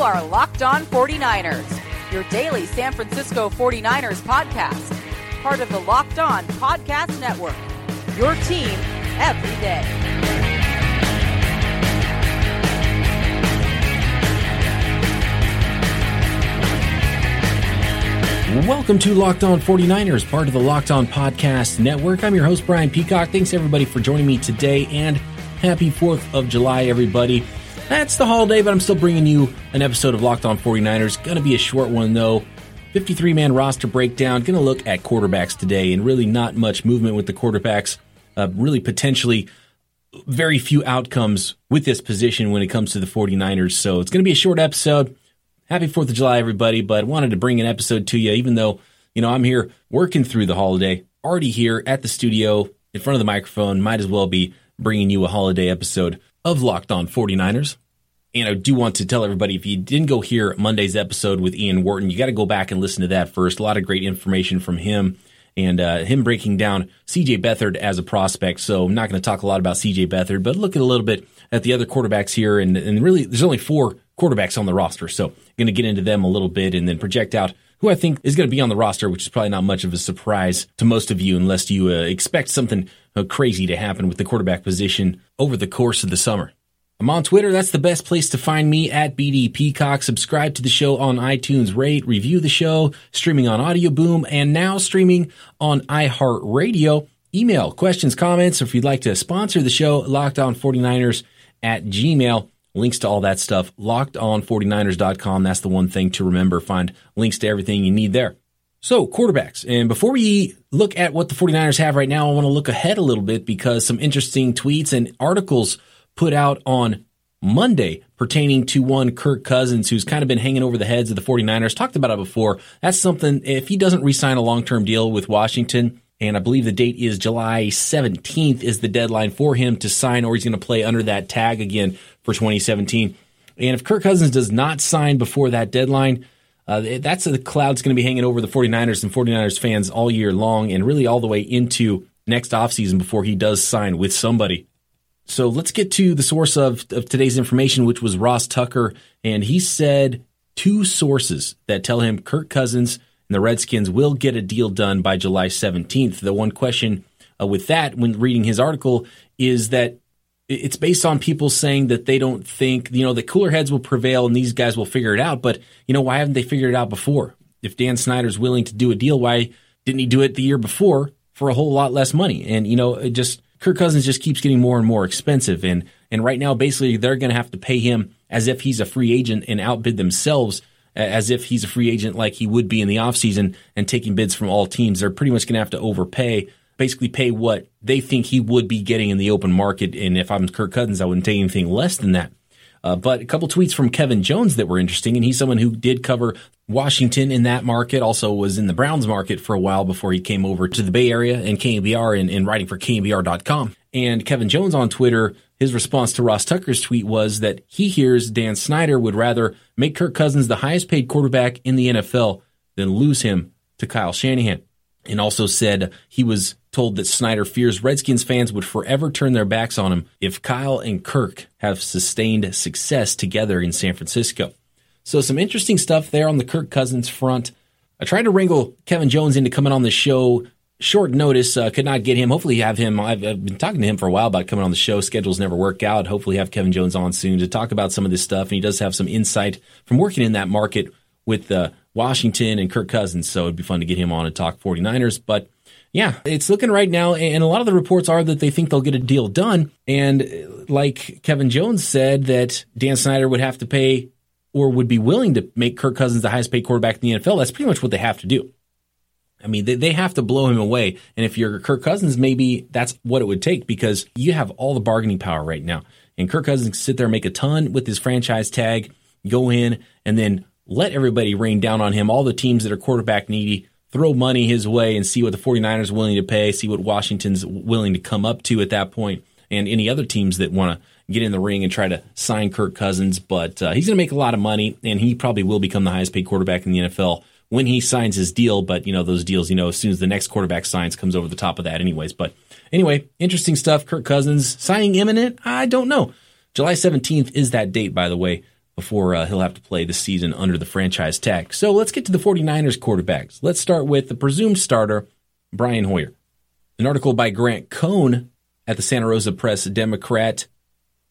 You are Locked On 49ers, your daily San Francisco 49ers podcast part of the Locked On Podcast Network. Your team every day. Welcome to Locked On 49ers, part of the Locked On Podcast Network. I'm your host, Brian Peacock. Thanks everybody for joining me today and happy 4th of July, everybody. That's the holiday, but I'm still bringing you an episode of Locked On 49ers. Gonna be a short one though. 53 man roster breakdown. To look at quarterbacks today and really not much movement with the quarterbacks. Uh, really potentially very few outcomes with this position when it comes to the 49ers. So it's going to be a short episode. Happy 4th of July, everybody. But wanted to bring an episode to you, even though, you know, I'm here working through the holiday, already here at the studio in front of the microphone. Might as well be bringing you a holiday episode of Locked On 49ers. And I do want to tell everybody if you didn't go hear Monday's episode with Ian Wharton, you got to go back and listen to that first. A lot of great information from him and uh, him breaking down CJ Beathard as a prospect. So I'm not going to talk a lot about CJ Beathard, but look at a little bit at the other quarterbacks here. And, and really, there's only four quarterbacks on the roster. So I'm going to get into them a little bit and then project out who I think is going to be on the roster, which is probably not much of a surprise to most of you unless you uh, expect something uh, crazy to happen with the quarterback position over the course of the summer. I'm on Twitter. That's the best place to find me at BD Peacock. Subscribe to the show on iTunes, rate, review the show, streaming on Audio Boom, and now streaming on iHeartRadio. Email questions, comments, or if you'd like to sponsor the show, locked on 49ers at Gmail. Links to all that stuff, lockedon49ers.com. That's the one thing to remember. Find links to everything you need there. So, quarterbacks. And before we look at what the 49ers have right now, I want to look ahead a little bit because some interesting tweets and articles put out on Monday pertaining to one Kirk Cousins, who's kind of been hanging over the heads of the 49ers. Talked about it before. That's something, if he doesn't re-sign a long-term deal with Washington, and I believe the date is July 17th is the deadline for him to sign, or he's going to play under that tag again for 2017. And if Kirk Cousins does not sign before that deadline, uh, that's the cloud's going to be hanging over the 49ers and 49ers fans all year long and really all the way into next offseason before he does sign with somebody. So let's get to the source of, of today's information, which was Ross Tucker. And he said two sources that tell him Kirk Cousins and the Redskins will get a deal done by July 17th. The one question uh, with that, when reading his article, is that it's based on people saying that they don't think, you know, the cooler heads will prevail and these guys will figure it out. But, you know, why haven't they figured it out before? If Dan Snyder's willing to do a deal, why didn't he do it the year before for a whole lot less money? And, you know, it just Kirk Cousins just keeps getting more and more expensive. And, and right now, basically, they're going to have to pay him as if he's a free agent and outbid themselves as if he's a free agent like he would be in the offseason and taking bids from all teams. They're pretty much going to have to overpay, basically pay what they think he would be getting in the open market. And if I'm Kirk Cousins, I wouldn't take anything less than that. Uh, but a couple tweets from Kevin Jones that were interesting, and he's someone who did cover Washington in that market, also was in the Browns market for a while before he came over to the Bay Area and KNBR and, and writing for KNBR.com. And Kevin Jones on Twitter, his response to Ross Tucker's tweet was that he hears Dan Snyder would rather make Kirk Cousins the highest paid quarterback in the NFL than lose him to Kyle Shanahan. And also said he was told that Snyder fears Redskins fans would forever turn their backs on him if Kyle and Kirk have sustained success together in San Francisco. So some interesting stuff there on the Kirk Cousins front. I tried to wrangle Kevin Jones into coming on the show. Short notice, uh, could not get him. Hopefully, have him. I've, I've, been talking to him for a while about coming on the show. Schedules never work out. Hopefully, have Kevin Jones on soon to talk about some of this stuff. And he does have some insight from working in that market with uh, Washington and Kirk Cousins. So it'd be fun to get him on and talk 49ers. But yeah, it's looking right now, and a lot of the reports are that they think they'll get a deal done. And uh, like Kevin Jones said, that Dan Snyder would have to pay or would be willing to make Kirk Cousins the highest paid quarterback in the NFL. That's pretty much what they have to do. I mean, they, they have to blow him away. And if you're Kirk Cousins, maybe that's what it would take because you have all the bargaining power right now. And Kirk Cousins can sit there and make a ton with his franchise tag, go in and then let everybody rain down on him. All the teams that are quarterback needy, throw money his way and see what the 49ers are willing to pay, see what Washington's willing to come up to at that point, and any other teams that want to get in the ring and try to sign Kirk Cousins. But uh, he's going to make a lot of money, and he probably will become the highest paid quarterback in the NFL when he signs his deal. But, you know, those deals, you know, as soon as the next quarterback signs, comes over the top of that, anyways. But anyway, interesting stuff. Kirk Cousins signing imminent? I don't know. July 17th is that date, by the way before uh, he'll have to play the season under the franchise tag. So let's get to the 49ers quarterbacks. Let's start with the presumed starter, Brian Hoyer. An article by Grant Cohn at the Santa Rosa Press Democrat,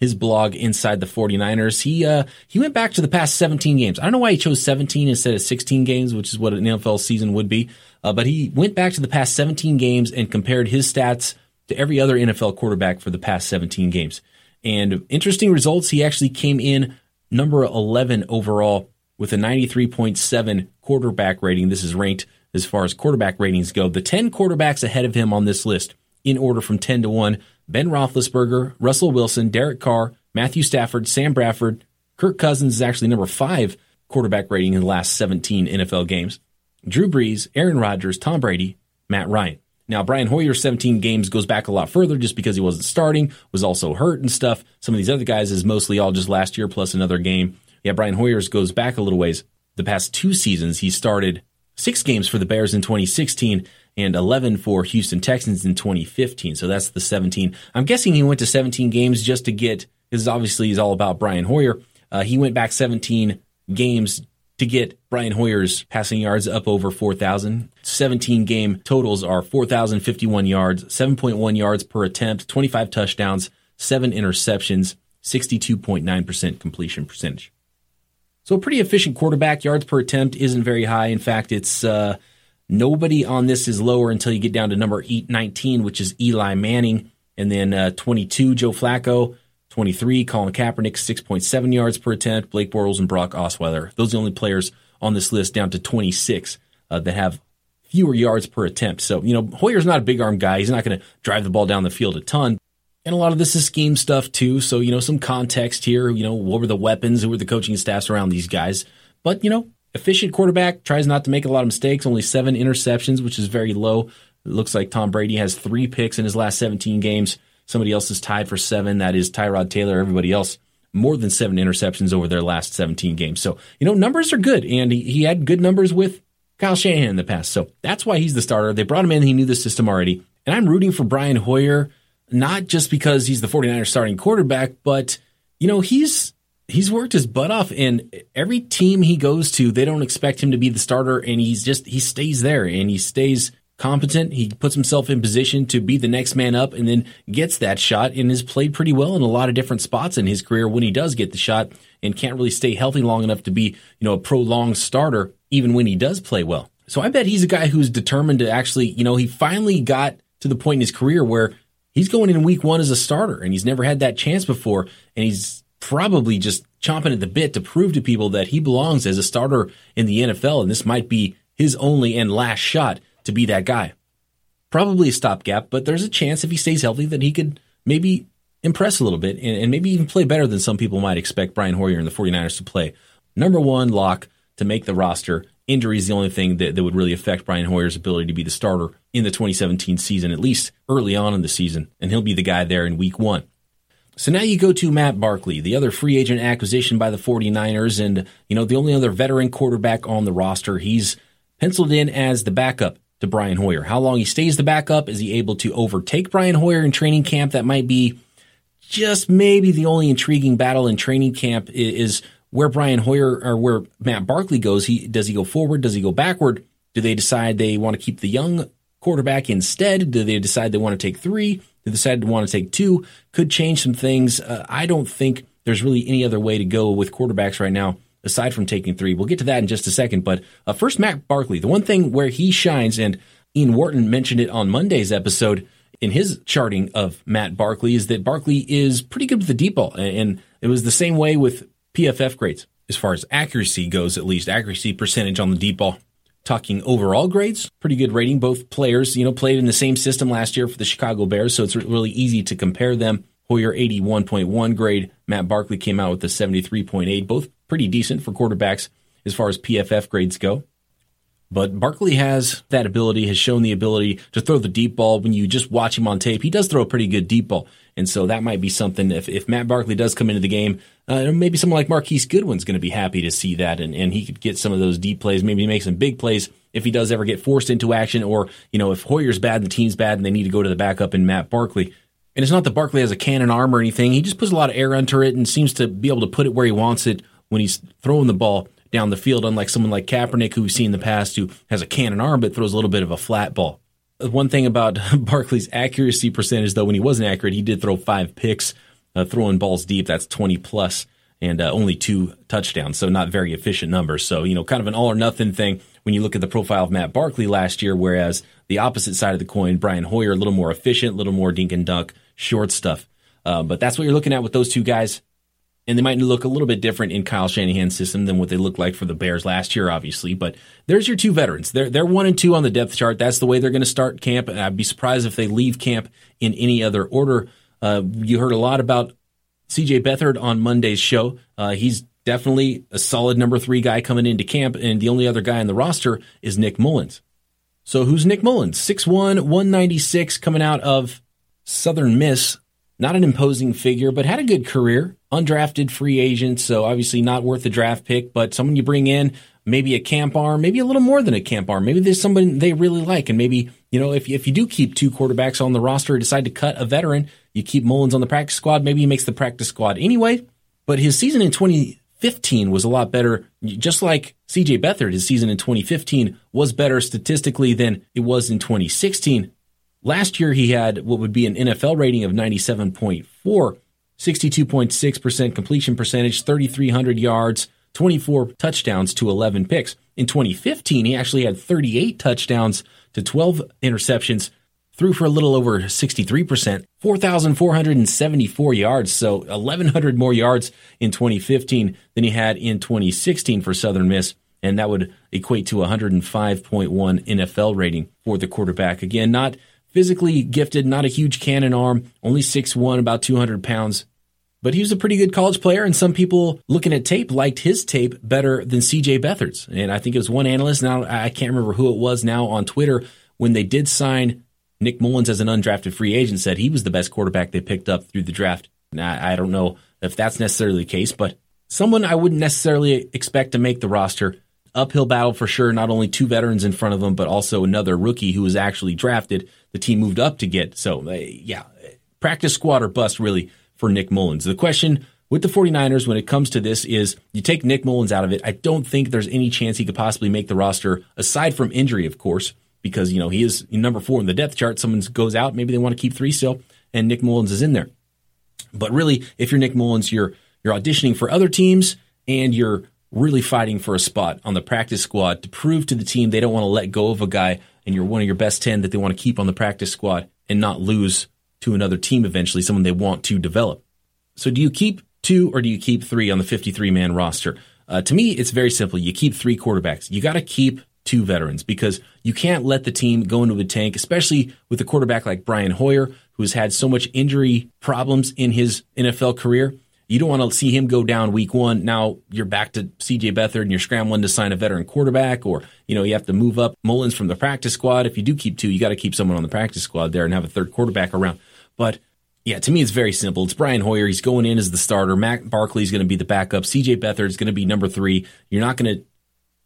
his blog Inside the 49ers. He uh, he went back to the past 17 games. I don't know why he chose 17 instead of 16 games, which is what an NFL season would be. Uh, but he went back to the past 17 games and compared his stats to every other NFL quarterback for the past 17 games. And interesting results, he actually came in number 11 overall with a 93.7 quarterback rating. This is ranked as far as quarterback ratings go. The 10 quarterbacks ahead of him on this list in order from 10 to 1 Ben Roethlisberger, Russell Wilson, Derek Carr, Matthew Stafford, Sam Bradford. Kirk Cousins is actually number 5 quarterback rating in the last 17 NFL games. Drew Brees, Aaron Rodgers, Tom Brady, Matt Ryan. Now, Brian Hoyer's 17 games goes back a lot further just because he wasn't starting, was also hurt and stuff. Some of these other guys is mostly all just last year plus another game. Yeah, Brian Hoyer's goes back a little ways. The past two seasons, he started six games for the Bears in 2016 and 11 for Houston Texans in 2015. So that's the 17. I'm guessing he went to 17 games just to get, because obviously he's all about Brian Hoyer. Uh, he went back 17 games to get Brian Hoyer's passing yards up over 4,000. 17 game totals are 4,051 yards, 7.1 yards per attempt, 25 touchdowns, 7 interceptions, 62.9% completion percentage. So a pretty efficient quarterback. Yards per attempt isn't very high. In fact, it's uh, nobody on this is lower until you get down to number 19, which is Eli Manning, and then uh, 22 Joe Flacco, 23, Colin Kaepernick, 6.7 yards per attempt. Blake Bortles and Brock Osweiler. Those are the only players on this list down to 26 uh, that have fewer yards per attempt. So, you know, Hoyer's not a big arm guy. He's not going to drive the ball down the field a ton. And a lot of this is scheme stuff too. So, you know, some context here. You know, what were the weapons? Who were the coaching staffs around these guys? But, you know, efficient quarterback, tries not to make a lot of mistakes, only seven interceptions, which is very low. It looks like Tom Brady has three picks in his last 17 games. Somebody else is tied for seven. That is Tyrod Taylor. Everybody else more than seven interceptions over their last 17 games. So, you know, numbers are good. And he, he had good numbers with Kyle Shanahan in the past. So that's why he's the starter. They brought him in. He knew the system already. And I'm rooting for Brian Hoyer, not just because he's the 49ers starting quarterback, but, you know, he's he's worked his butt off and every team he goes to they don't expect him to be the starter and he's just he stays there and he stays competent. He puts himself in position to be the next man up and then gets that shot and has played pretty well in a lot of different spots in his career when he does get the shot and can't really stay healthy long enough to be, you know, a prolonged starter even when he does play well. So I bet he's a guy who's determined to actually, you know, he finally got to the point in his career where he's going in week one as a starter and he's never had that chance before and he's probably just chomping at the bit to prove to people that he belongs as a starter in the NFL and this might be his only and last shot to be that guy. Probably a stopgap, but there's a chance if he stays healthy that he could maybe impress a little bit and, and maybe even play better than some people might expect Brian Hoyer and the 49ers to play. Number one lock to make the roster. Injury is the only thing that, that would really affect Brian Hoyer's ability to be the starter in the 2017 season, at least early on in the season, and he'll be the guy there in week one. So now you go to Matt Barkley, the other free agent acquisition by the 49ers, and, you know, the only other veteran quarterback on the roster. He's penciled in as the backup to Brian Hoyer. How long he stays the backup? Is he able to overtake Brian Hoyer in training camp? That might be just maybe the only intriguing battle in training camp is where Brian Hoyer or where Matt Barkley goes. He does he go forward? Does he go backward? Do they decide they want to keep the young quarterback instead? Do they decide they want to take three? Do they decide to want to take two? Could change some things. Uh, I don't think there's really any other way to go with quarterbacks right now aside from taking three. We'll get to that in just a second. But uh, first, Matt Barkley. The one thing where he shines, and Ian Wharton mentioned it on Monday's episode in his charting of Matt Barkley, is that Barkley is pretty good with the deep ball. And it was the same way with PFF grades as far as accuracy goes, at least accuracy percentage on the deep ball. Talking overall grades, pretty good rating. Both players, you know, played in the same system last year for the Chicago Bears, so it's really easy to compare them. Hoyer 81.1 grade. Matt Barkley came out with a 73.8. Both pretty decent for quarterbacks as far as PFF grades go. But Barkley has that ability, has shown the ability to throw the deep ball. When you just watch him on tape, he does throw a pretty good deep ball. And so that might be something if, if Matt Barkley does come into the game, uh, maybe someone like Marquise Goodwin's going to be happy to see that and, and he could get some of those deep plays, maybe make some big plays if he does ever get forced into action or, you know, if Hoyer's bad and the team's bad and they need to go to the backup in Matt Barkley. And it's not that Barkley has a cannon arm or anything. He just puts a lot of air under it and seems to be able to put it where he wants it when he's throwing the ball down the field, unlike someone like Kaepernick, who we've seen in the past, who has a cannon arm but throws a little bit of a flat ball. One thing about Barkley's accuracy percentage, though, when he wasn't accurate, he did throw five picks, uh, throwing balls deep. That's 20 plus, and uh, only two touchdowns. So not very efficient numbers. So, you know, kind of an all or nothing thing when you look at the profile of Matt Barkley last year, whereas the opposite side of the coin, Brian Hoyer, a little more efficient, a little more dink and dunk, short stuff. Uh, but that's what you're looking at with those two guys and they might look a little bit different in Kyle Shanahan's system than what they looked like for the Bears last year, obviously. But there's your two veterans. They're they're one and two on the depth chart. That's the way they're going to start camp. And I'd be surprised if they leave camp in any other order. Uh, you heard a lot about C.J. Beathard on Monday's show. Uh, he's definitely a solid number three guy coming into camp, and the only other guy on the roster is Nick Mullens. So who's Nick Mullens? 6'1", 196, coming out of Southern Miss. Not an imposing figure, but had a good career. Undrafted free agent, so obviously not worth the draft pick, but someone you bring in, maybe a camp arm, maybe a little more than a camp arm. Maybe there's somebody they really like. And maybe, you know, if, if you do keep two quarterbacks on the roster, decide to cut a veteran, you keep Mullens on the practice squad, maybe he makes the practice squad anyway. But his season in 2015 was a lot better. Just like CJ Beathard, his season in 2015 was better statistically than it was in 2016. Last year, he had what would be an NFL rating of 97.4, 62.6% completion percentage, 3,300 yards, 24 touchdowns to 11 picks. In 2015, he actually had 38 touchdowns to 12 interceptions, threw for a little over 63%, 4,474 yards. So 1,100 more yards in 2015 than he had in 2016 for Southern Miss. And that would equate to 105.1 NFL rating for the quarterback. Again, not physically gifted, not a huge cannon arm, only 6'1, about 200 pounds. But he was a pretty good college player, and some people looking at tape liked his tape better than CJ Beathard's. And I think it was one analyst, now I can't remember who it was now on Twitter, when they did sign Nick Mullens as an undrafted free agent, said he was the best quarterback they picked up through the draft. Now, I don't know if that's necessarily the case, but someone I wouldn't necessarily expect to make the roster uphill battle for sure. Not only two veterans in front of him, but also another rookie who was actually drafted. The team moved up to get. So, uh, yeah, practice squad or bust really for Nick Mullens. The question with the 49ers when it comes to this is you take Nick Mullens out of it. I don't think there's any chance he could possibly make the roster aside from injury, of course, because, you know, he is number four in the depth chart. Someone goes out. Maybe they want to keep three still and Nick Mullens is in there. But really, if you're Nick Mullens, you're, you're auditioning for other teams and you're really fighting for a spot on the practice squad to prove to the team they don't want to let go of a guy and you're one of your best 10 that they want to keep on the practice squad and not lose to another team eventually, someone they want to develop. So do you keep two or do you keep three on the 53 man roster? Uh, to me, it's very simple. You keep three quarterbacks. You got to keep two veterans because you can't let the team go into the tank, especially with a quarterback like Brian Hoyer, who's had so much injury problems in his NFL career. You don't want to see him go down week one. Now you're back to CJ Beathard and you're scrambling to sign a veteran quarterback, or you know you have to move up Mullins from the practice squad. If you do keep two, you got to keep someone on the practice squad there and have a third quarterback around. But yeah, to me it's very simple. It's Brian Hoyer. He's going in as the starter. Matt Barkley is going to be the backup. CJ Beathard is going to be number three. You're not going to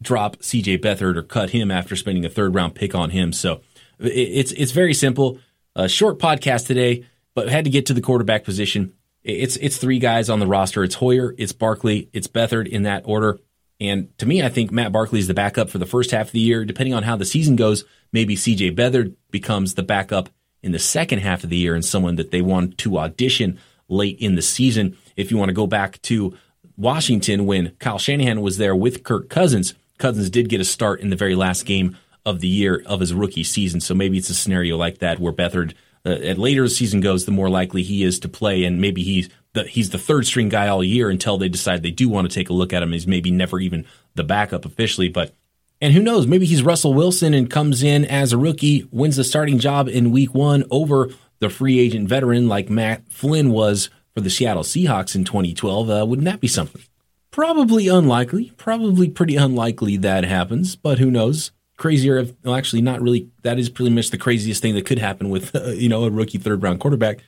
drop CJ Beathard or cut him after spending a third round pick on him. So it's it's very simple. A short podcast today, but had to get to the quarterback position. It's it's three guys on the roster. It's Hoyer, it's Barkley, it's Beathard in that order. And to me, I think Matt Barkley is the backup for the first half of the year. Depending on how the season goes, maybe CJ Beathard becomes the backup in the second half of the year and someone that they want to audition late in the season. If you want to go back to Washington when Kyle Shanahan was there with Kirk Cousins, Cousins did get a start in the very last game of the year of his rookie season. So maybe it's a scenario like that where Beathard uh, at later the season goes, the more likely he is to play, and maybe he's the he's the third string guy all year until they decide they do want to take a look at him. He's maybe never even the backup officially, but And who knows, maybe he's Russell Wilson and comes in as a rookie, wins the starting job in week one over the free agent veteran like Matt Flynn was for the Seattle Seahawks in 2012. Uh, wouldn't that be something? Probably unlikely. Probably pretty unlikely that happens, but who knows? Crazier, well, actually, not really. That is pretty much the craziest thing that could happen with, uh, you know, a rookie third round quarterback.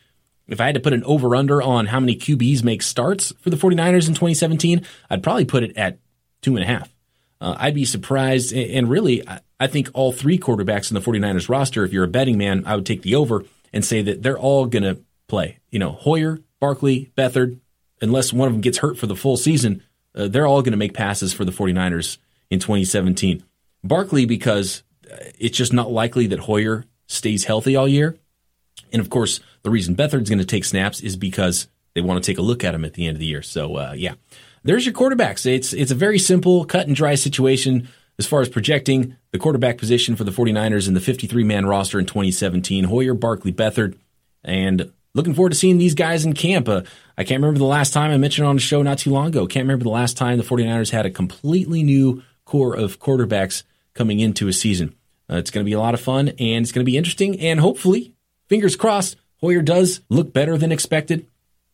If I had to put an over under on how many QBs make starts for the 49ers in 2017, I'd probably put it at two and a half. Uh, I'd be surprised. And really, I think all three quarterbacks in the 49ers roster, if you're a betting man, I would take the over and say that they're all going to play. You know, Hoyer, Barkley, Beathard, unless one of them gets hurt for the full season, uh, they're all going to make passes for the 49ers in 2017. Barkley, because uh, it's just not likely that Hoyer stays healthy all year. And of course, the reason Beathard's going to take snaps is because they want to take a look at him at the end of the year. So, uh, yeah, there's your quarterbacks. It's it's a very simple cut and dry situation as far as projecting the quarterback position for the 49ers in the 53 man roster in 2017. Hoyer, Barkley, Beathard, and looking forward to seeing these guys in camp. Uh, I can't remember the last time I mentioned on the show not too long ago. Can't remember the last time the 49ers had a completely new core of quarterbacks coming into a season. Uh, it's going to be a lot of fun and it's going to be interesting. And hopefully, fingers crossed, Hoyer does look better than expected.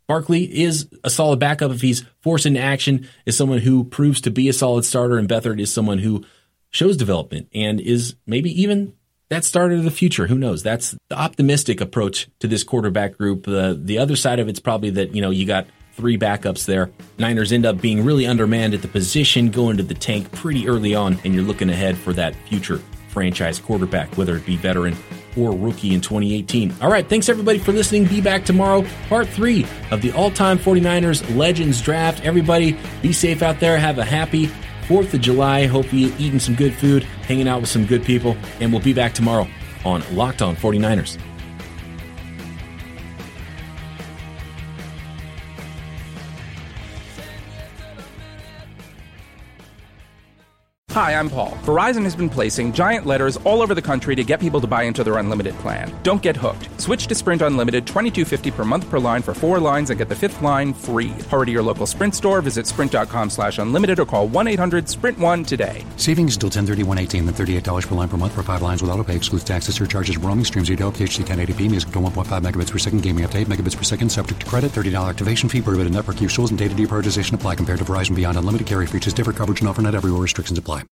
Barkley is a solid backup if he's forced into action, is someone who proves to be a solid starter, and Beathard is someone who shows development and is maybe even that starter of the future. Who knows? That's the optimistic approach to this quarterback group. The the other side of it's probably that, you know, you got three backups there. Niners end up being really undermanned at the position, going to the tank pretty early on, and you're looking ahead for that future franchise quarterback, whether it be veteran or rookie in 2018. All right, thanks everybody for listening. Be back tomorrow, part three of the all time 49ers Legends Draft. Everybody, be safe out there. Have a happy 4th of July. Hope you're eating some good food, hanging out with some good people, and we'll be back tomorrow on Locked On 49ers. Hi, I'm Paul. Verizon has been placing giant letters all over the country to get people to buy into their unlimited plan. Don't get hooked. Switch to Sprint Unlimited, $22.50 per month per line for four lines and get the fifth line free. Hurry to your local Sprint store, visit sprint.com slash unlimited or call 1-800-SPRINT1 today. Savings until 1031 then $38 per line per month for five lines with auto pay. Excludes taxes, surcharges, roaming, streams, video, HD 1080p, music to 1.5 megabits per second, gaming up to 8 megabits per second, subject to credit, $30 activation fee, prohibited network use rules and data deprioritization apply compared to Verizon Beyond Unlimited carrier features differ, coverage and offer not everywhere, restrictions apply.